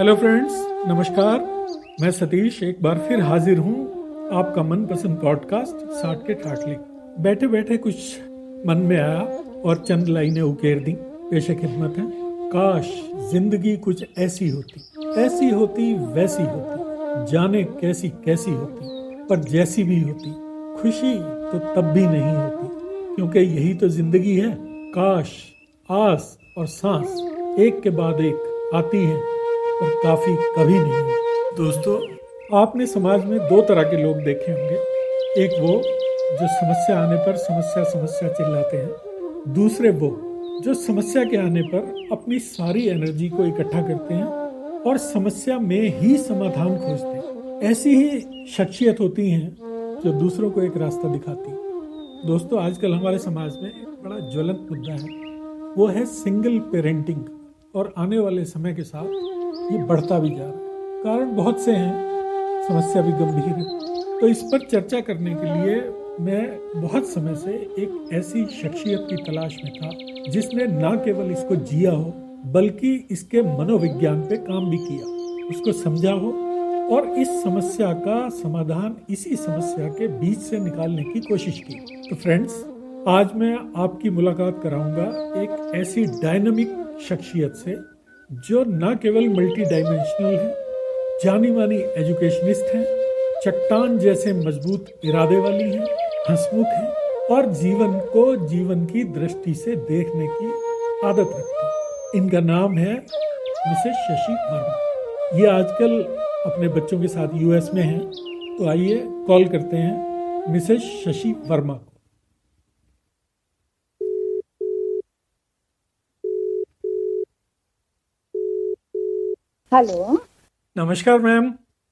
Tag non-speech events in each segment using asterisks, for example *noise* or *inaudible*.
Hello friends नमस्कार। मैं सतीश, एक बार फिर हाजिर हूँ आपका मनपसंद पॉडकास्ट साठ के ठाटली बैठे बैठे कुछ मन में आया और चंद लाइनें उकेर दी। पेशे खिदमत है। काश ज़िंदगी कुछ ऐसी होती। ऐसी होती, वैसी होती। जाने कैसी कैसी होती। पर जैसी भी होती। खुशी तो तब भी नहीं होती। क्योंकि यही तो ज़िंदगी है। काश, आस और सांस एक के बाद एक आती है। पर काफ़ी कभी नहीं दोस्तों, आपने समाज में दो तरह के लोग देखे होंगे। एक वो, जो समस्या आने पर समस्या समस्या चिल्लाते हैं। दूसरे वो, जो समस्या के आने पर अपनी सारी एनर्जी को इकट्ठा करते हैं और समस्या में ही समाधान खोजते हैं। ऐसी ही शख्सियत होती हैं जो दूसरों को एक रास्ता दिखाती दोस्तों, आजकल हमारे समाज में एक बड़ा ज्वलंत मुद्दा है। वो है सिंगल पेरेंटिंग और आने वाले समय के साथ ये बढ़ता भी जा रहा है। कारण बहुत से हैं, समस्या भी गंभीर है। तो इस पर चर्चा करने के लिए मैं बहुत समय से एक ऐसी शख्सियत की तलाश में था, जिसने न केवल इसको जिया हो, बल्कि इसके मनोविज्ञान पे काम भी किया, उसको समझा हो, और इस समस्या का समाधान इसी समस्या के बीच से निकालने की कोशिश की। तो फ्रेंड्स, आज मैं आपकी मुलाकात कराऊँगा एक ऐसी डायनामिक शख्सियत से जो न केवल मल्टी डायमेंशनल है जानी मानी एजुकेशनिस्ट हैं, चट्टान जैसे मज़बूत इरादे वाली हैं, हंसमुख हैं, और जीवन को जीवन की दृष्टि से देखने की आदत रखती हैं। इनका नाम है मिसेस शशि वर्मा। ये आजकल अपने बच्चों के साथ यूएस में हैं तो आइए कॉल करते हैं मिसेस शशि वर्मा को। हेलो। नमस्कार मैम।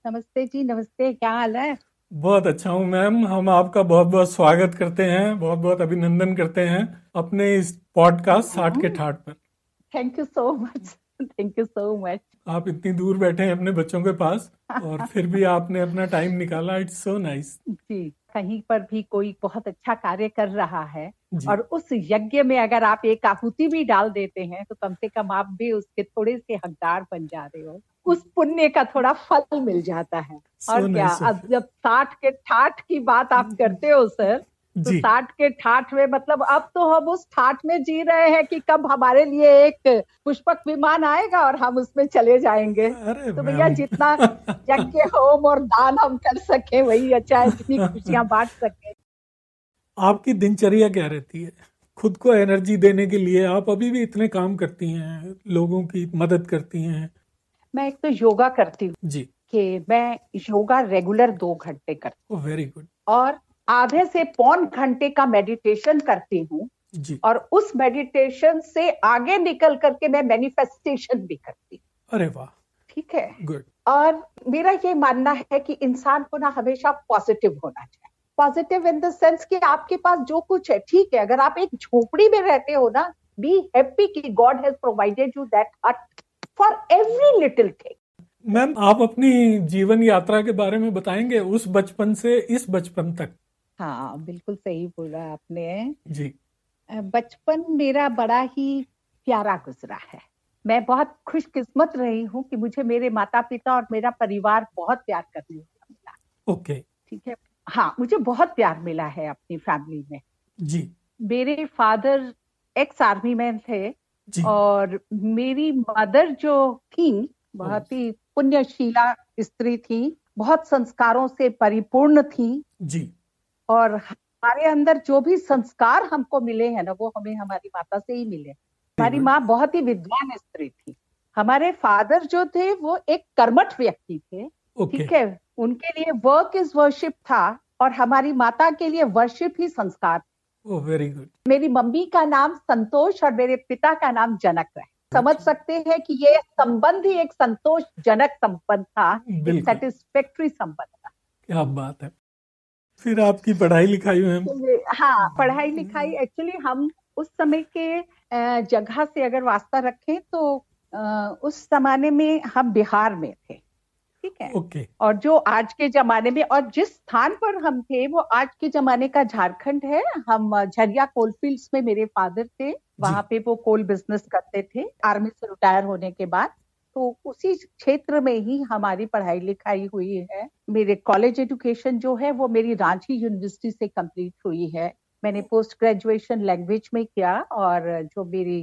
नमस्ते जी नमस्ते क्या हाल है? बहुत अच्छा हूँ मैम। हम आपका बहुत बहुत स्वागत करते हैं बहुत बहुत अभिनंदन करते हैं अपने इस पॉडकास्ट साठ के ठाठ पर। Thank you so much thank you so much आप इतनी दूर बैठे हैं अपने बच्चों के पास *laughs* और फिर भी आपने अपना टाइम निकाला। इट्स सो नाइस जी। कहीं पर भी कोई बहुत अच्छा कार्य कर रहा है और उस यज्ञ में अगर आप एक आहुति भी डाल देते हैं तो कम से कम आप भी उसके थोड़े से हकदार बन जा रहे हो। उस पुण्य का थोड़ा फल मिल जाता है। और क्या? अब जब साठ के ठाठ की बात आप *laughs* करते हो सर तो साठ के ठाठ में मतलब अब तो हम उस ठाठ में जी रहे हैं कि कब हमारे लिए एक पुष्पक विमान आएगा और हम उसमें चले जाएँगे। तो भैया जितना यज्ञ होम और दान हम कर सके वही अच्छा है जितनी *laughs* खुशियाँ बांट सके। आपकी दिनचर्या क्या रहती है? खुद को एनर्जी देने के लिए आप अभी भी इतने काम करती हैं लोगों की मदद करती हैं। मैं एक तो योगा करती हूँ जी। कि मैं योगा रेगुलर दो घंटे करती हूँ। वेरी गुड और आधे से पौन घंटे का मेडिटेशन करती हूँ और उस मेडिटेशन से आगे निकल करके मैं मैनिफेस्टेशन भी करती हूँ। अरे वाह। ठीक है? गुड और मेरा ये मानना है कि इंसान को ना हमेशा पॉजिटिव होना चाहिए। पॉजिटिव इन द सेंस कि आपके पास जो कुछ है ठीक है अगर आप एक झोपड़ी में रहते हो ना बी हैप्पी कि God has provided you that hut for every little thing ma'am आप अपनी जीवन यात्रा के बारे में बताएँगे उस बचपन से इस बचपन तक। हाँ बिल्कुल सही बोला आपने। जी। बचपन मेरा बड़ा ही प्यारा गुजरा है। मैं बहुत खुशकिस्मत रही हूँ कि मुझे मेरे माता पिता और मेरा परिवार बहुत प्यार करने वाला मिला। ओके। ठीक है? हाँ मुझे बहुत प्यार मिला है अपनी फैमिली में। जी। मेरे फादर एक्स आर्मी मैन थे जी. और मेरी मदर जो थी बहुत ही पुण्यशीला स्त्री थी बहुत संस्कारों से परिपूर्ण थी। जी। और हमारे अंदर जो भी संस्कार हमको मिले हैं ना वो हमें हमारी माता से ही मिले हमारी माँ बहुत ही विद्वान स्त्री थी। हमारे फादर जो थे वो एक कर्मठ व्यक्ति थे ठीक है? उनके लिए वर्क इज़ वर्शिप था और हमारी माता के लिए वर्शिप ही संस्कार वेरी गुड मेरी मम्मी का नाम संतोष और मेरे पिता का नाम जनक है। समझ सकते हैं कि ये संबंध ही एक संतोष जनक संबंध था सेटिस्फेक्ट्री संबंध था। क्या बात है। फिर आपकी पढ़ाई लिखाई में हाँ पढ़ाई लिखाई एक्चुअली हम उस समय के जगह से अगर वास्ता रखें तो उस जमाने में हम बिहार में थे ठीक है? ओके। और जो आज के जमाने में और जिस स्थान पर हम थे वो आज के जमाने का झारखंड है। हम झरिया कोलफील्ड्स में मेरे फादर थे। वहाँ पे वो कोल बिज़नेस करते थे। आर्मी से रिटायर होने के बाद। तो उसी क्षेत्र में ही हमारी पढ़ाई लिखाई हुई है। मेरे कॉलेज एजुकेशन जो है वो मेरी रांची यूनिवर्सिटी से कंप्लीट हुई है। मैंने पोस्ट ग्रेजुएशन लैंग्वेज में किया और जो मेरी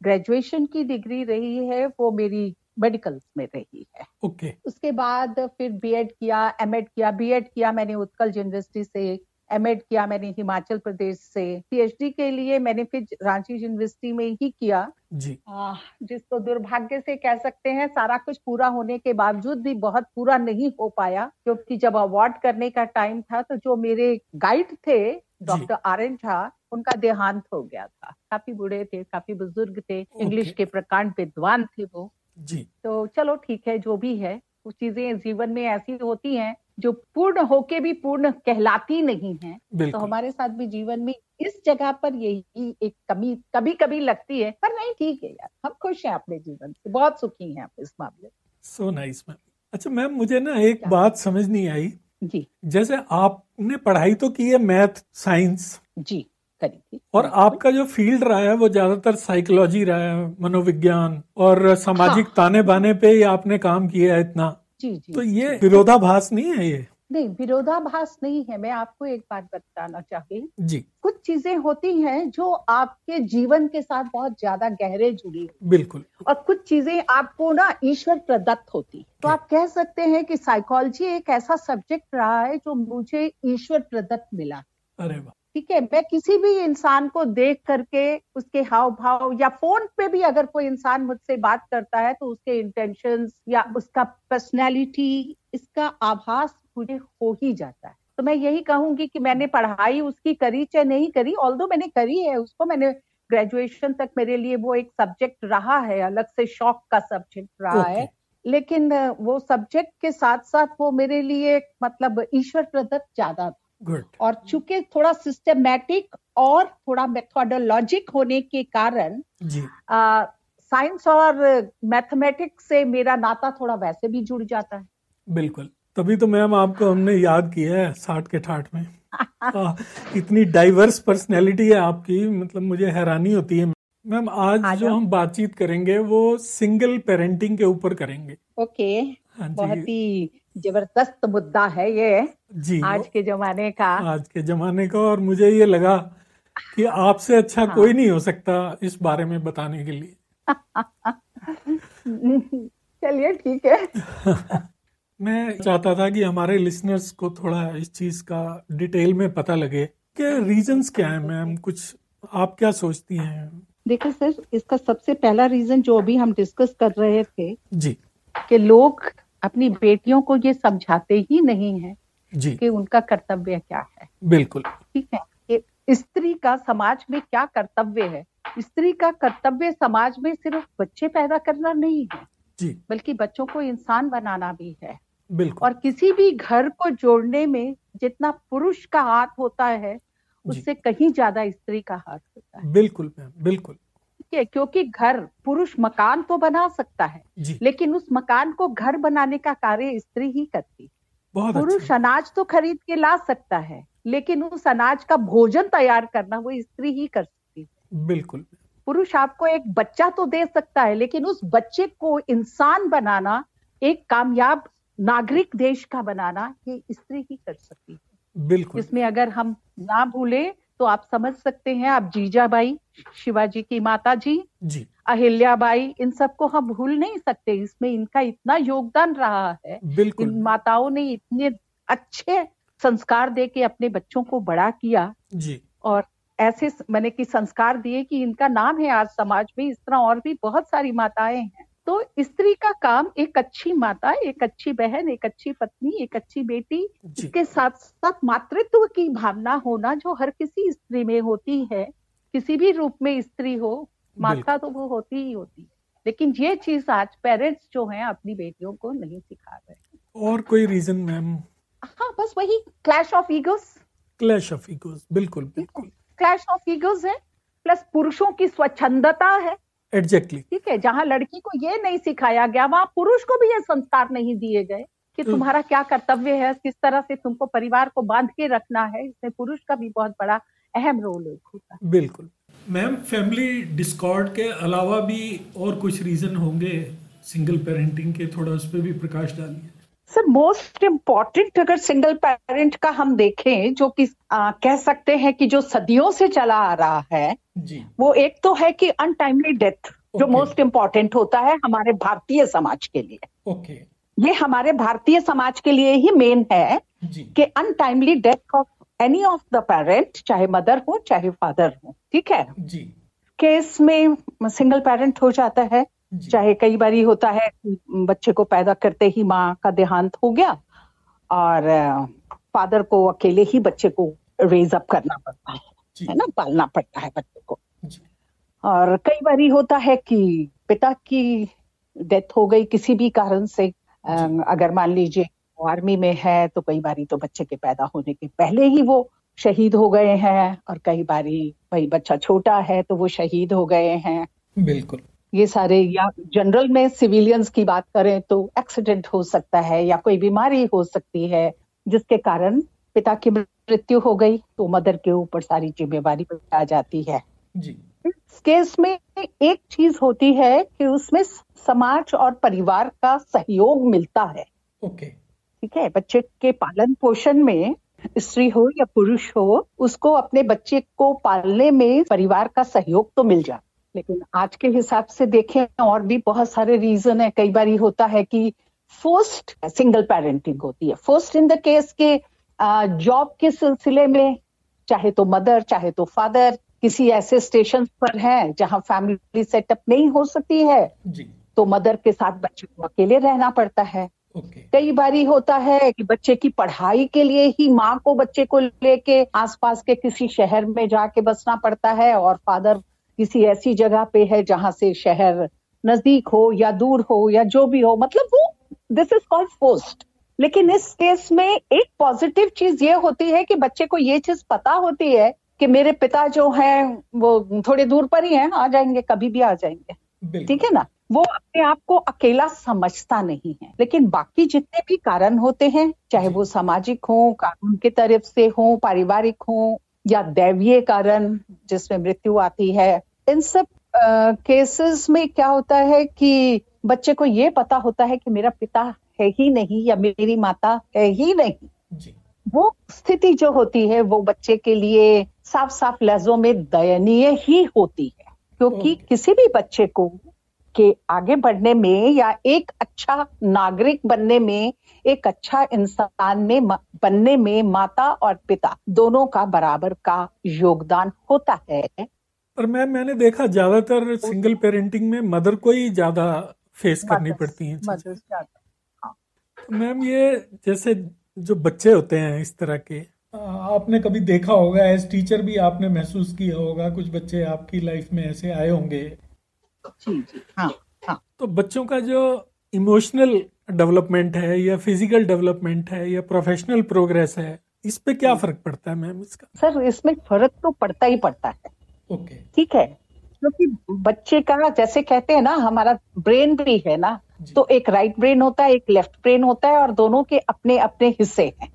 ग्रेजुएशन की डिग्री रही है वो मेरी मेडिकल में रही है। Okay okay. उसके बाद फिर बीएड किया एमएड किया बीएड किया मैंने उत्कल यूनिवर्सिटी से। एमएड किया मैंने हिमाचल प्रदेश से। पीएचडी के लिए मैंने फिर रांची यूनिवर्सिटी में ही किया। जी। आ, जिसको दुर्भाग्य से कह सकते हैं सारा कुछ पूरा होने के बावजूद भी बहुत पूरा नहीं हो पाया क्योंकि जब अवार्ड करने का टाइम था तो जो मेरे गाइड थे डॉक्टर आर एन झा उनका देहांत हो गया था। काफ़ी बूढ़े थे काफ़ी बुज़ुर्ग थे इंग्लिश के प्रकांड विद्वान थे वो। जी। तो चलो ठीक है जो भी है कुछ चीज़ें जीवन में ऐसी होती हैं जो पूर्ण होके भी पूर्ण कहलाती नहीं है तो हमारे साथ भी जीवन में इस जगह पर यही एक कमी कभी कभी लगती है पर नहीं ठीक है यार हम खुश हैं अपने जीवन से बहुत सुखी हैं इस मामले सो नाइस मैम अच्छा मैम मुझे ना एक बात समझ नहीं आई। जी। जैसे आपने पढ़ाई तो की है मैथ साइंस। जी करी थी। और आपका जो फ़ील्ड रहा है वो ज़्यादातर साइकोलॉजी रहा है मनोविज्ञान और सामाजिक हाँ। ताने बाने पे ही आपने काम किया है इतना। जी जी तो ये विरोधाभास नहीं है ये? नहीं विरोधाभास नहीं है मैं आपको एक बात बताना चाहती जी। कुछ चीज़ें होती हैं जो आपके जीवन के साथ बहुत ज़्यादा गहरे जुड़ी बिल्कुल। और कुछ चीज़ें आपको ना ईश्वर प्रदत्त होती तो आप कह सकते हैं कि साइकोलॉजी एक ऐसा सब्जेक्ट रहा है जो मुझे ईश्वर प्रदत्त मिला। अरे वाह। ठीक है मैं किसी भी इंसान को देख करके उसके हाव भाव या फ़ोन पे भी अगर कोई इंसान मुझसे बात करता है तो उसके इंटेंशन या उसका पर्सनैलिटी इसका आभास मुझे हो ही जाता है। तो मैं यही कहूँगी कि मैंने पढ़ाई उसकी करी चाहे नहीं करी ऑल मैंने करी है उसको मैंने ग्रेजुएशन तक मेरे लिए वो एक सब्जेक्ट रहा है अलग से शौक का सब्जेक्ट रहा okay. है लेकिन वो सब्जेक्ट के साथ साथ वो मेरे लिए मतलब ईश्वर प्रदत्त ज़्यादा था। Good. और चूँकि थोड़ा सिस्टमेटिक और थोड़ा मेथोडोलॉजिक होने के कारण साइंस और मैथमेटिक्स से मेरा नाता थोड़ा वैसे भी जुड़ जाता है। बिल्कुल। तभी तो मैम आपको हमने याद किया है साठ के ठाठ में। *laughs* आ, इतनी डाइवर्स पर्सनैलिटी है आपकी मतलब मुझे हैरानी होती है। मैम आज जो हम बातचीत करेंगे वो सिंगल पेरेंटिंग के ऊपर करेंगे। ओके। हाँ बहुत ही ज़बरदस्त मुद्दा है ये जी आज के जमाने का। आज के जमाने का और मुझे ये लगा कि आपसे अच्छा हाँ। कोई नहीं हो सकता इस बारे में बताने के लिए। *laughs* चलिए ठीक है। *laughs* मैं चाहता था कि हमारे लिसनर्स को थोड़ा इस चीज़ का डिटेल में पता लगे कि रीजंस क्या है मैम कुछ आप क्या सोचती हैं? देखो सर इसका सबसे पहला रीजन जो अभी हम डिस्कस कर रहे थे जी। कि लोग अपनी बेटियों को ये समझाते ही नहीं है कि उनका कर्तव्य क्या है। बिल्कुल। ठीक है? स्त्री का समाज में क्या कर्तव्य है? स्त्री का कर्तव्य समाज में सिर्फ़ बच्चे पैदा करना नहीं है जी। बल्कि बच्चों को इंसान बनाना भी है। बिल्कुल। और किसी भी घर को जोड़ने में जितना पुरुष का हाथ होता है उससे कहीं ज़्यादा स्त्री का हाथ होता है। बिल्कुल बिल्कुल। है क्योंकि घर पुरुष मकान तो बना सकता है लेकिन उस मकान को घर बनाने का कार्य स्त्री ही करती है। पुरुष अच्छा। अनाज तो खरीद के ला सकता है लेकिन उस अनाज का भोजन तैयार करना वो स्त्री ही कर सकती है। बिल्कुल। पुरुष आपको एक बच्चा तो दे सकता है लेकिन उस बच्चे को इंसान बनाना एक कामयाब नागरिक देश का बनाना ये स्त्री ही कर सकती है। बिल्कुल। इसमें अगर हम ना भूले तो आप समझ सकते हैं आप जीजाबाई शिवाजी की माता जी जी। अहिल्याबाई इन सबको हम भूल नहीं सकते इसमें इनका इतना योगदान रहा है। बिल्कुल। इन माताओं ने इतने अच्छे संस्कार दे के अपने बच्चों को बड़ा किया। जी। और ऐसे मैंने की संस्कार दिए कि इनका नाम है आज समाज में इस तरह और भी बहुत सारी माताएँ हैं। तो स्त्री का काम एक अच्छी माता एक अच्छी बहन एक अच्छी पत्नी एक अच्छी बेटी इसके साथ साथ मातृत्व की भावना होना जो हर किसी स्त्री में होती है किसी भी रूप में स्त्री हो माता तो वो होती ही होती है। लेकिन ये चीज़ आज पेरेंट्स जो हैं अपनी बेटियों को नहीं सिखा रहे और कोई रीजन मैम? हाँ बस वही clash of egos clash of egos बिल्कुल बिल्कुल। क्लैश ऑफ़ ईगोस है प्लस पुरुषों की स्वच्छंदता है। एग्जैक्टली ठीक है जहाँ लड़की को ये नहीं सिखाया गया वहाँ पुरुष को भी ये संस्कार नहीं दिए गए कि तो तुम्हारा क्या कर्तव्य है किस तरह से तुमको परिवार को बाँध के रखना है। इसमें पुरुष का भी बहुत बड़ा अहम रोल होता है। बिल्कुल। मैम फैमिली डिस्कॉर्ड के अलावा भी और कुछ रीजन होंगे? सिंगल पेरेंटिंग के थोड़ा उस पर भी प्रकाश डालिए। सर मोस्ट इंपॉर्टेंट अगर सिंगल पेरेंट का हम देखें जो कि आ, कह सकते हैं कि जो सदियों से चला आ रहा है जी। वो एक तो है कि अनटाइमली डेथ जो मोस्ट इंपॉर्टेंट होता है हमारे भारतीय समाज के लिए। ओके ये हमारे भारतीय समाज के लिए ही मेन है जी। कि untimely death of any of the parent चाहे मदर हो चाहे फादर हो ठीक है? जी। केस में सिंगल पेरेंट हो जाता है चाहे कई बार होता है बच्चे को पैदा करते ही माँ का देहांत हो गया और फादर को अकेले ही बच्चे को रेज अप करना पड़ता है है ना? पालना पड़ता है बच्चे को। और कई बार होता है कि पिता की डेथ हो गई किसी भी कारण से अगर मान लीजिए आर्मी में है तो कई बारी तो बच्चे के पैदा होने के पहले ही वो शहीद हो गए हैं और कई बारी भाई बच्चा छोटा है तो वो शहीद हो गए हैं। बिल्कुल। ये सारे या जनरल में सिविलियंस की बात करें तो एक्सीडेंट हो सकता है या कोई बीमारी हो सकती है जिसके कारण पिता की मृत्यु हो गई तो मदर के ऊपर सारी जिम्मेवारी आ जाती है। जी। इस केस में एक चीज़ होती है कि उसमें समाज और परिवार का सहयोग मिलता है। ओके। ठीक है? बच्चे के पालन पोषण में स्त्री हो या पुरुष हो उसको अपने बच्चे को पालने में परिवार का सहयोग तो मिल जाता लेकिन आज के हिसाब से देखें और भी बहुत सारे रीजन है। कई बार होता है कि फोर्स्ड सिंगल पेरेंटिंग होती है। फोर्स्ड इन द केस के जॉब के सिलसिले में चाहे तो मदर चाहे तो फादर किसी ऐसे स्टेशन पर हैं जहाँ फैमिली सेटअप नहीं हो सकती है। जी। तो मदर के साथ बच्चे को अकेले रहना पड़ता है। ओके। कई बारी होता है कि बच्चे की पढ़ाई के लिए ही माँ को बच्चे को लेके आसपास के किसी शहर में जाके बसना पड़ता है और फादर किसी ऐसी जगह पे है जहाँ से शहर नज़दीक हो या दूर हो या जो भी हो मतलब वो दिस इज़ कॉल्ड पोस्ट लेकिन इस केस में एक पॉजिटिव चीज़ ये होती है कि बच्चे को ये चीज़ पता होती है कि मेरे पिता जो हैं वो थोड़े दूर पर ही हैं आ जाएँगे कभी भी आ जाएँगे। ठीक है ना? वो अपने आप को अकेला समझता नहीं है। लेकिन बाकी जितने भी कारण होते हैं चाहे वो सामाजिक हो कानून की तरफ़ से हो पारिवारिक हो या दैवीय कारण जिसमें मृत्यु आती है इन सब केसेस में क्या होता है कि बच्चे को ये पता होता है कि मेरा पिता है ही नहीं या मेरी माता है ही नहीं। जी। वो स्थिति जो होती है वो बच्चे के लिए साफ़ साफ़ लहजों में दयनीय ही होती है क्योंकि किसी भी बच्चे को के आगे बढ़ने में या एक अच्छा नागरिक बनने में एक अच्छा इंसान में बनने में माता और पिता दोनों का बराबर का योगदान होता है और मैम मैंने देखा ज़्यादातर सिंगल पेरेंटिंग में मदर को ही ज़्यादा फेस करनी पड़ती हैं ज़्यादा। तो मैम ये जैसे जो बच्चे होते हैं इस तरह के आपने कभी देखा होगा एज टीचर भी आपने महसूस किया होगा कुछ बच्चे आपकी लाइफ में ऐसे आए होंगे जी जी। हाँ हाँ। तो बच्चों का जो इमोशनल डेवलपमेंट है या फ़िज़िकल डेवलपमेंट है या प्रोफेशनल प्रोग्रेस है इस पे क्या फ़र्क पड़ता है मैम इसका? सर इसमें फ़र्क तो पड़ता ही पड़ता है। ओके। ठीक है? क्योंकि बच्चे का जैसे कहते हैं ना हमारा ब्रेन भी है ना तो एक राइट ब्रेन होता है एक लेफ़्ट ब्रेन होता है और दोनों के अपने अपने हिस्से हैं।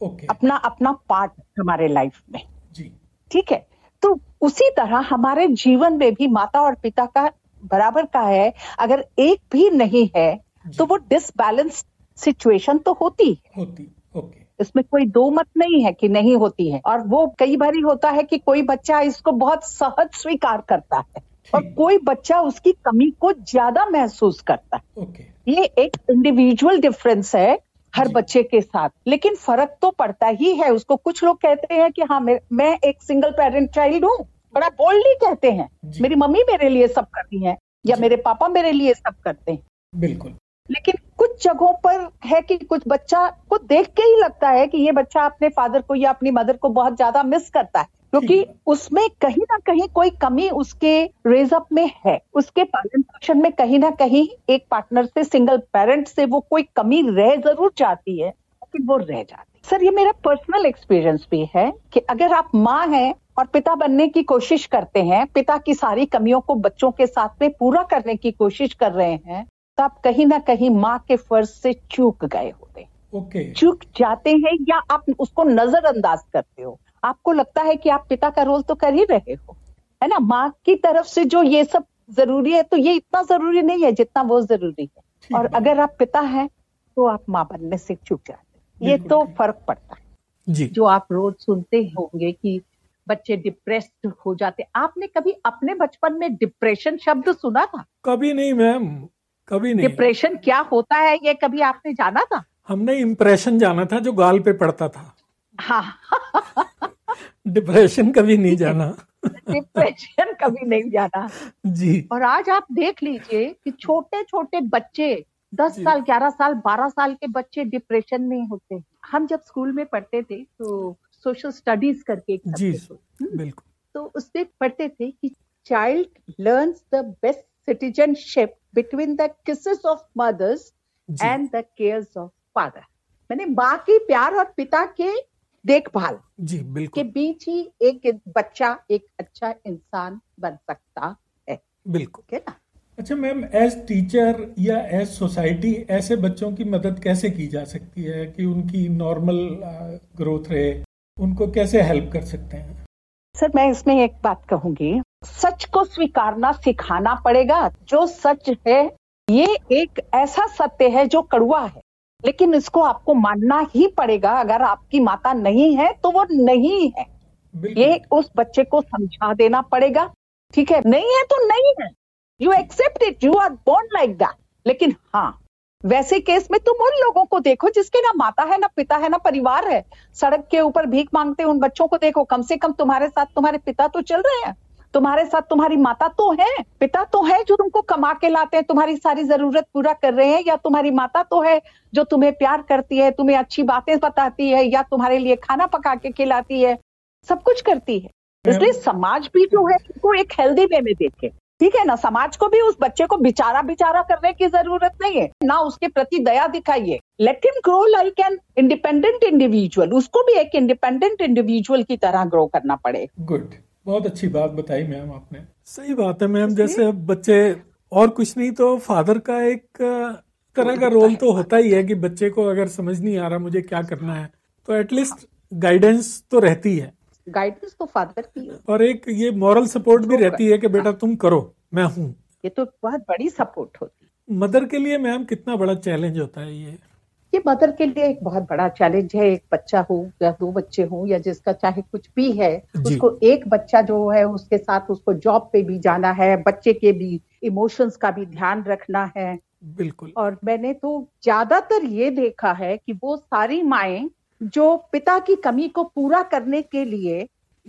ओके। अपना अपना पार्ट हमारे लाइफ में। जी। ठीक है? तो उसी तरह हमारे जीवन में भी माता और पिता का बराबर का है अगर एक भी नहीं है तो वो डिसबैलेंस सिचुएशन तो होती है। होती ओके। इसमें कोई दो मत नहीं है कि नहीं होती है। और वो कई बार होता है कि कोई बच्चा इसको बहुत सहज स्वीकार करता है और कोई बच्चा उसकी कमी को ज़्यादा महसूस करता है। ओके। ये एक इंडिविजुअल डिफरेंस है। हर बच्चे के साथ। लेकिन फ़र्क तो पड़ता ही है। उसको कुछ लोग कहते हैं कि हाँ मैं, एक सिंगल पेरेंट चाइल्ड हूँ। बड़ा बोल्डली कहते हैं। मेरी मम्मी मेरे लिए सब करती है या मेरे पापा मेरे लिए सब करते हैं। बिल्कुल। लेकिन कुछ जगहों पर है कि कुछ बच्चा को देख के ही लगता है कि ये बच्चा अपने फादर को या अपनी मदर को बहुत ज़्यादा मिस करता है। क्योंकि उसमें कहीं ना कहीं कोई कमी उसके रेजअप में है। उसके पालन पोषण में कहीं ना कहीं एक पार्टनर से सिंगल पेरेंट से वो कोई कमी रह ज़रूर जाती है लेकिन वो रह जाती है। सर ये मेरा पर्सनल एक्सपीरियंस भी है कि अगर आप माँ हैं और पिता बनने की कोशिश करते हैं पिता की सारी कमियों को बच्चों के साथ में पूरा करने की कोशिश कर रहे हैं तो आप कहीं ना कहीं माँ के फ़र्ज़ से चूक गए होते हैं। ओके चूक जाते हैं या आप उसको नजरअंदाज करते हो। आपको लगता है कि आप पिता का रोल तो कर ही रहे हो है ना? माँ की तरफ़ से जो ये सब ज़रूरी है तो ये इतना ज़रूरी नहीं है जितना वो ज़रूरी है। और अगर आप पिता हैं तो आप माँ बनने से चुक जाते ये तो फ़र्क पड़ता है। जी। जो आप रोज सुनते होंगे कि बच्चे डिप्रेस्ड हो जाते आपने कभी अपने बचपन में डिप्रेशन शब्द सुना था? कभी नहीं मैम कभी नहीं। डिप्रेशन क्या होता है ये कभी आपने जाना था? हमने इम्प्रेशन जाना था जो गाल पे पड़ता था। हाँ। डिप्रेशन कभी नहीं जाना। डिप्रेशन कभी नहीं जाना। जी। और आज आप देख लीजिए कि छोटे छोटे बच्चे दस साल ग्यारह साल बारह साल के बच्चे डिप्रेशन में होते हम जब स्कूल में पढ़ते थे तो सोशल स्टडीज़ करके एक जी। बिल्कुल। तो उसमें पढ़ते थे कि child learns the best citizenship between the kisses of mothers and the cares of father मैंने माँ के प्यार और पिता के देखभाल जी बिल्कुल। के बीच ही एक बच्चा एक अच्छा इंसान बन सकता है। बिल्कुल। है ना? अच्छा मैम एज टीचर या एज सोसाइटी ऐसे बच्चों की मदद कैसे की जा सकती है कि उनकी नॉर्मल ग्रोथ रहे? उनको कैसे हेल्प कर सकते हैं? सर मैं इसमें एक बात कहूँगी। सच को स्वीकारना सिखाना पड़ेगा। जो सच है ये एक ऐसा सत्य है जो कड़ुआ है। लेकिन इसको आपको मानना ही पड़ेगा अगर आपकी माता नहीं है तो वो नहीं है। ये उस बच्चे को समझा देना पड़ेगा। ठीक है? नहीं है तो नहीं है। You accept it you are born like that लेकिन हाँ वैसे केस में तुम उन लोगों को देखो जिसके ना माता है ना पिता है ना परिवार है। सड़क के ऊपर भीख मांगते उन बच्चों को देखो। कम से कम तुम्हारे साथ तुम्हारे पिता तो चल रहे हैं। तुम्हारे साथ तुम्हारी माता तो है पिता तो है जो तुमको कमा के लाते हैं तुम्हारी सारी ज़रूरत पूरा कर रहे हैं या तुम्हारी माता तो है जो तुम्हें प्यार करती है तुम्हें अच्छी बातें बताती है या तुम्हारे लिए खाना पका के खिलाती है सब कुछ करती है। इसलिए समाज भी जो है उसको एक हेल्दी वे में देखे। ठीक है ना? समाज को भी उस बच्चे को बिचारा बिचारा करने की ज़रूरत नहीं है। ना उसके प्रति दया दिखाइए। Let him grow like an independent individual उसको भी एक इंडिपेंडेंट इंडिविजुअल की तरह ग्रो करना पड़े। गुड बहुत अच्छी बात बताई मैम आपने। सही बात है मैम जैसे अब बच्चे और कुछ नहीं तो फादर का एक तरह का रोल तो होता ही है कि बच्चे को अगर समझ नहीं आ रहा मुझे क्या करना है तो एटलीस्ट गाइडेंस तो रहती है। गाइडेंस तो फादर की और एक ये मॉरल सपोर्ट भी रहती है कि बेटा तुम करो मैं हूँ। ये तो बहुत बड़ी सपोर्ट होती है। मदर के लिए मैम कितना बड़ा चैलेंज होता है ये। ये मदर के लिए एक बहुत बड़ा चैलेंज है एक बच्चा हो या दो बच्चे हो या जिसका चाहे कुछ भी है उसको एक बच्चा जो है उसके साथ उसको जॉब पे भी जाना है बच्चे के भी इमोशंस का भी ध्यान रखना है। बिल्कुल। और मैंने तो ज़्यादातर ये देखा है कि वो सारी माए जो पिता की कमी को पूरा करने के लिए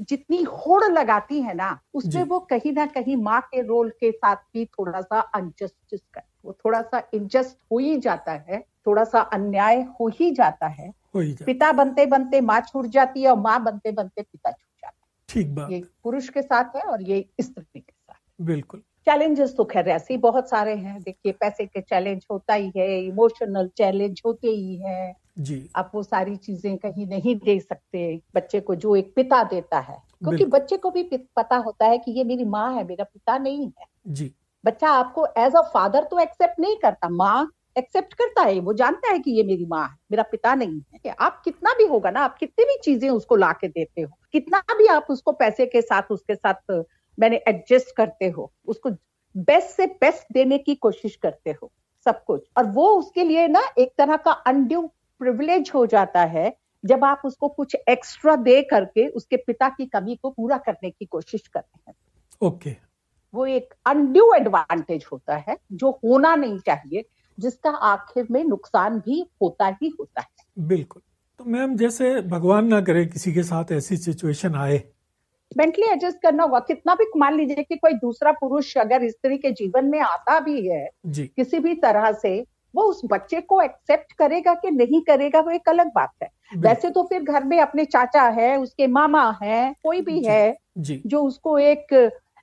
जितनी होड़ लगाती है ना उसमें वो कहीं ना कहीं माँ के रोल के साथ भी थोड़ा सा अनजस्टिस कर वो थोड़ा सा इनजस्ट हो ही जाता है थोड़ा सा अन्याय हो ही जाता है। पिता बनते बनते माँ छूट जाती है और माँ बनते बनते पिता छूट जाता है। ठीक बात। ये पुरुष के साथ है और ये स्त्री के साथ बिल्कुल। चैलेंजेस तो खैर ऐसे ही बहुत सारे हैं। देखिए पैसे के चैलेंज होता ही है इमोशनल चैलेंज होते ही है। जी। आप वो सारी चीज़ें कहीं नहीं दे सकते बच्चे को जो एक पिता देता है। क्योंकि बच्चे को भी पता होता है कि ये मेरी माँ है मेरा पिता नहीं है। जी। बच्चा आपको एज अ फादर तो एक्सेप्ट नहीं करता, माँ एक्सेप्ट करता है, वो जानता है कि ये मेरी माँ है, मेरा पिता नहीं है। आप कितना भी होगा ना, आप कितनी भी चीज़ें उसको ला के देते हो, कितना भी आप उसको पैसे के साथ, उसके साथ मैंने एडजस्ट करते हो, उसको बेस्ट से बेस्ट देने की कोशिश करते हो, सब कुछ। और वो उसके लिए ना एक तरह का अनड्यू प्रिविलेज हो जाता है, जब आप उसको कुछ एक्स्ट्रा दे करके उसके पिता की कमी को पूरा करने की कोशिश करते हैं। Okay okay. वो एक अनड्यू एडवांटेज होता है जो होना नहीं चाहिए जिसका आखिर में नुकसान भी होता ही होता है। बिल्कुल। तो मैम जैसे भगवान ना करे किसी के साथ ऐसी सिचुएशन आए। मेंटली एडजस्ट करना होगा। कितना भी मान लीजिए कि कोई दूसरा पुरुष अगर स्त्री के जीवन में आता भी है जी। किसी भी तरह से वो उस बच्चे को एक्सेप्ट करेगा कि नहीं करेगा वो एक अलग बात है। वैसे तो फिर घर में अपने चाचा है उसके मामा है कोई भी जी, है जी। जो उसको एक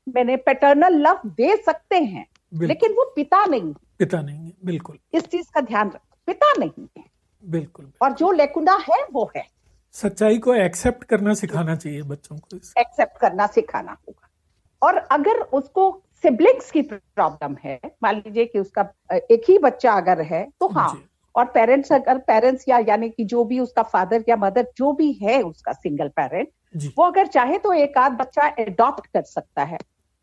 मैंने पैटर्नल लव दे सकते हैं लेकिन वो पिता नहीं पिता नहीं है बिल्कुल। इस चीज़ का ध्यान रखो पिता नहीं है। बिल्कुल और जो लेकुना है वो है। सच्चाई को एक्सेप्ट करना सिखाना चाहिए बच्चों को एक्सेप्ट करना सिखाना होगा। और अगर उसको सिबलिंग्स की प्रॉब्लम है मान लीजिए कि उसका एक ही बच्चा अगर है तो हाँ और पेरेंट्स अगर पेरेंट्स या यानी कि जो भी उसका फादर या मदर जो भी है उसका सिंगल पेरेंट वो अगर चाहे तो एक आध बच्चा एडॉप्ट कर सकता है।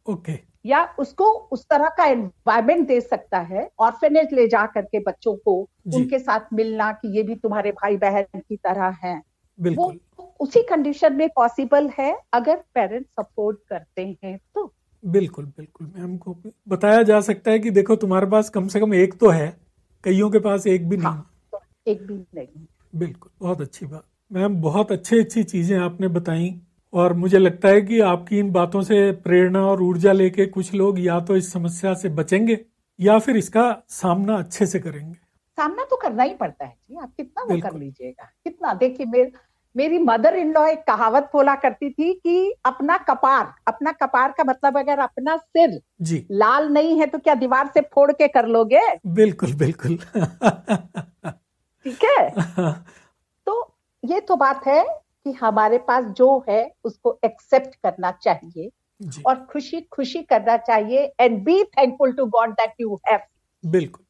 ओके। या उसको उस तरह का एनवायरमेंट दे सकता है ऑर्फेनेज ले जा करके बच्चों को उनके साथ मिलना कि ये भी तुम्हारे भाई बहन की तरह हैं। वो उसी कंडीशन में पॉसिबल है अगर पेरेंट्स सपोर्ट करते हैं तो। बिल्कुल बिल्कुल। मैम को बताया जा सकता है कि देखो तुम्हारे पास कम से कम एक तो है कईयों के पास एक भी नहीं। हाँ, एक भी नहीं। बिल्कुल बहुत अच्छी बात। मैम बहुत अच्छी अच्छी चीज़ें आपने बताई और मुझे लगता है कि आपकी इन बातों से प्रेरणा और ऊर्जा लेके कुछ लोग या तो इस समस्या से बचेंगे या फिर इसका सामना अच्छे से करेंगे। सामना तो करना ही पड़ता है जी। आप कितना वो कर लीजिएगा। कितना देखिए मेरे मेरी मदर इन लॉ एक कहावत बोला करती थी कि अपना कपार अपना कपार का मतलब अगर अपना सिर जी। लाल नहीं है तो क्या दीवार से फोड़ के कर लोगे? बिल्कुल बिल्कुल। ठीक है? तो ये तो बात है कि हमारे पास जो है उसको एक्सेप्ट करना चाहिए और खुशी खुशी करना चाहिए and be thankful to God that you have बिल्कुल।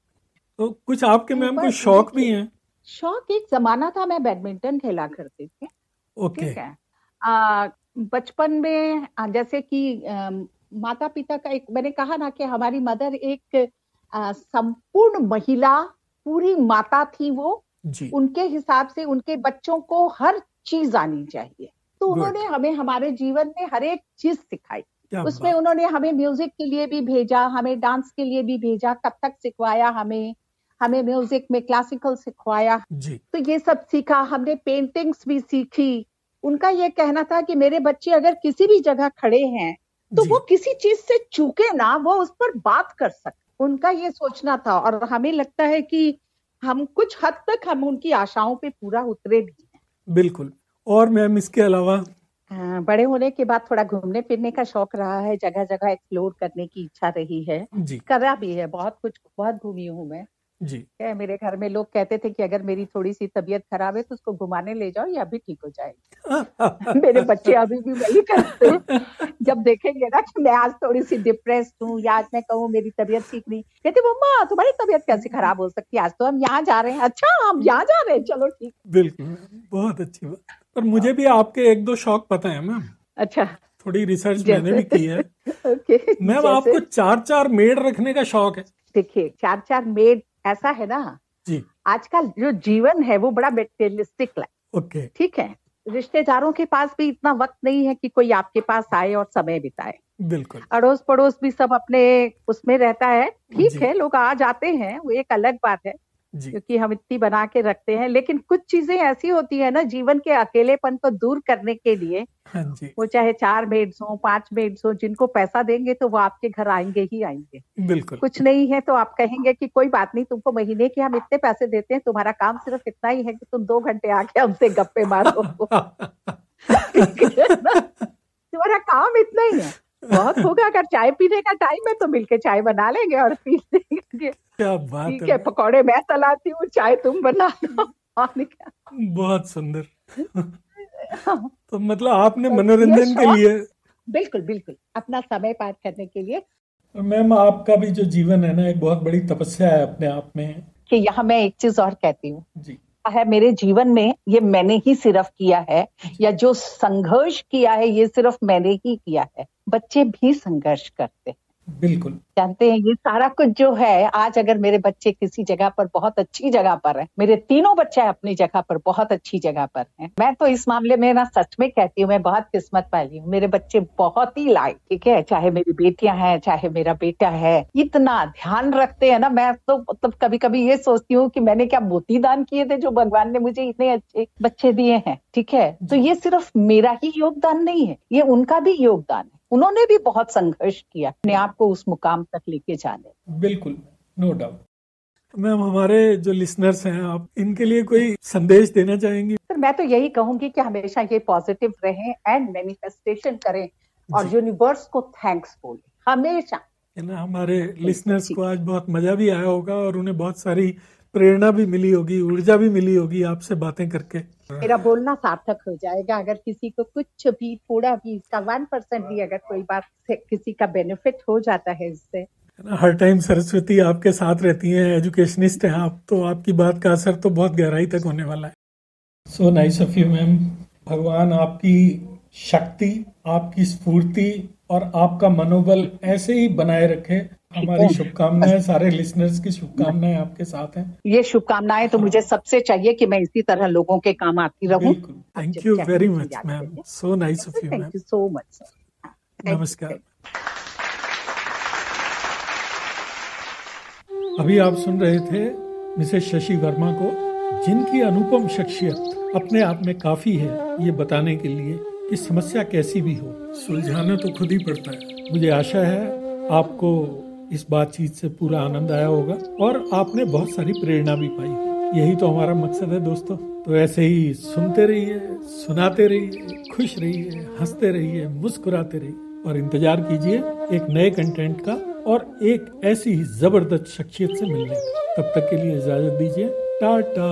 तो कुछ आपके मैम को शौक भी हैं? शौक एक जमाना था मैं बैडमिंटन खेला करती थी ओके। ठीक है? बचपन में जैसे कि माता पिता का एक मैंने कहा ना कि हमारी मदर एक संपूर्ण महिला पूरी माता थी वो। जी. उनके हिसाब से उनके बच्चों को हर चीज़ आनी चाहिए। तो उन्होंने हमें हमारे जीवन में हर एक चीज़ सिखाई। उसमें उन्होंने हमें म्यूज़िक के लिए भी भेजा हमें डांस के लिए भी भेजा कथक सिखवाया हमें। हमें म्यूज़िक में क्लासिकल सिखवाया। तो ये सब सीखा हमने पेंटिंग्स भी सीखी। उनका ये कहना था कि मेरे बच्चे अगर किसी भी जगह खड़े हैं तो वो किसी चीज़ से चूके ना वो उस पर बात कर सकते उनका ये सोचना था और हमें लगता है कि हम कुछ हद तक हम उनकी आशाओं पे पूरा उतरे भी हैं। बिल्कुल। और मैम इसके अलावा? बड़े होने के बाद थोड़ा घूमने फिरने का शौक रहा है जगह जगह एक्सप्लोर करने की इच्छा रही है। जी। करा भी है बहुत कुछ बहुत घूमी हूँ मैं। जी। क्या मेरे घर में लोग कहते थे कि अगर मेरी थोड़ी सी तबीयत खराब है तो उसको घुमाने ले जाओ ये अभी ठीक हो जाएगी। मेरे बच्चे अभी भी वही करते हैं। जब देखेंगे ना कि मैं आज थोड़ी सी डिप्रेस हूँ या आज मैं कहूँ मेरी तबीयत ठीक नहीं कहते मम्मा तुम्हारी तबीयत कैसे खराब हो सकती है? आज तो हम यहाँ जा रहे हैं। अच्छा हम यहाँ जा रहे हैं। चलो ठीक बिल्कुल बहुत अच्छी बात। पर मुझे भी आपके एक दो शौक पता है मैम। अच्छा। थोड़ी रिसर्च मैंने भी की है। *laughs* मैम आपको चार चार मेड रखने का शौक है। देखिए चार चार मेड ऐसा है ना? जी। आजकल जो जीवन है वो बड़ा मेटेरियलिस्टिक है। ओके। ठीक है? रिश्तेदारों के पास भी इतना वक्त नहीं है कि कोई आपके पास आए और समय बिताए। बिल्कुल। अड़ोस पड़ोस भी सब अपने उसमें रहता है। ठीक है लोग आ जाते हैं वो एक अलग बात है। क्योंकि हम इतनी बना के रखते हैं। लेकिन कुछ चीज़ें ऐसी होती है ना जीवन के अकेलेपन को दूर करने के लिए हाँ जी। वो चाहे चार मेड्स हो पाँच मेड्स हो जिनको पैसा देंगे तो वो आपके घर आएँगे ही आएँगे। बिल्कुल। कुछ नहीं है तो आप कहेंगे कि कोई बात नहीं तुमको महीने के हम इतने पैसे देते हैं तुम्हारा काम सिर्फ़ इतना ही है कि तुम दो घंटे आके हमसे गप्पे मारो। *laughs* *laughs* तुम्हारा काम इतना ही है। बहुत होगा अगर चाय पीने का टाइम है तो मिलके चाय बना लेंगे और पी लेंगे। क्या बात ठीक है पकौड़े मैं चलाती हूँ चाय तुम बना लो। बहुत सुंदर। *laughs* तो मतलब आपने तो मनोरंजन के लिए बिल्कुल बिल्कुल। अपना समय पार करने के लिए। मैम आपका भी जो जीवन है ना एक बहुत बड़ी तपस्या है अपने आप में। कि यहाँ मैं एक चीज़ और कहती हूँ। जी। है मेरे जीवन में ये मैंने ही सिर्फ़ किया है या जो संघर्ष किया है ये सिर्फ़ मैंने ही किया है। बच्चे भी संघर्ष करते हैं। बिल्कुल। जानते हैं ये सारा कुछ जो है आज अगर मेरे बच्चे किसी जगह पर बहुत अच्छी जगह पर है मेरे तीनों बच्चे अपनी जगह पर बहुत अच्छी जगह पर हैं। मैं तो इस मामले में ना सच में कहती हूँ मैं बहुत किस्मत पाली हूँ। मेरे बच्चे बहुत ही लाइक ठीक है? चाहे मेरी बेटियाँ हैं चाहे मेरा बेटा है इतना ध्यान रखते हैं ना मैं तो मतलब तो कभी कभी ये सोचती हूँ कि मैंने क्या मोती दान किए थे जो भगवान ने मुझे इतने अच्छे बच्चे दिए हैं ठीक है? तो ये सिर्फ़ मेरा ही योगदान नहीं है ये उनका भी योगदान है। उन्होंने भी बहुत संघर्ष किया अपने आप को उस मुकाम तक लेके जाने। बिल्कुल नो डाउट मैम हमारे जो लिसनर्स हैं आप इनके लिए कोई संदेश देना चाहेंगी? सर मैं तो यही कहूँगी कि हमेशा ये पॉजिटिव रहें एंड मैनिफेस्टेशन करें और यूनिवर्स को थैंक्स बोले हमेशा। ना हमारे लिसनर्स को आज बहुत मज़ा भी आया होगा और उन्हें बहुत सारी प्रेरणा भी मिली होगी ऊर्जा भी मिली होगी आपसे बातें करके। मेरा बोलना सार्थक हो जाएगा अगर किसी को कुछ भी थोड़ा भी इसका वन परसेंट भी अगर कोई बात से किसी का बेनिफिट हो जाता है इससे। हर टाइम सरस्वती आपके साथ रहती हैं एजुकेशनिस्ट हैं आप तो आपकी बात का असर तो बहुत गहराई तक होने वाला है। So nice of you ma'am भगवान आपकी शक्ति आपकी स्फूर्ति और आपका मनोबल ऐसे ही बनाए रखे हमारी शुभकामनाएँ सारे लिसनर्स की शुभकामनाएँ आपके साथ हैं। ये शुभकामनाएँ तो मुझे सबसे चाहिए कि मैं इसी तरह लोगों के काम आती रहूँ। Thank you very much ma'am so nice of you thank you so much नमस्कार। अभी आप सुन रहे थे मिसेस शशि वर्मा को जिनकी अनुपम शख्सियत अपने आप में काफ़ी है ये बताने के लिए कि समस्या कैसी भी हो सुलझाना तो खुद ही पड़ता है। मुझे आशा है आपको इस बातचीत से पूरा आनंद आया होगा और आपने बहुत सारी प्रेरणा भी पाई। यही तो हमारा मकसद है दोस्तों। तो ऐसे ही सुनते रहिए, सुनाते रहिए, खुश रहिए, हँसते रहिए, मुस्कुराते रहिए और इंतज़ार कीजिए एक नए कंटेंट का और एक ऐसी ही ज़बरदस्त शख्सियत से मिलने। का तब तक के लिए इजाज़त दीजिए। टाटा।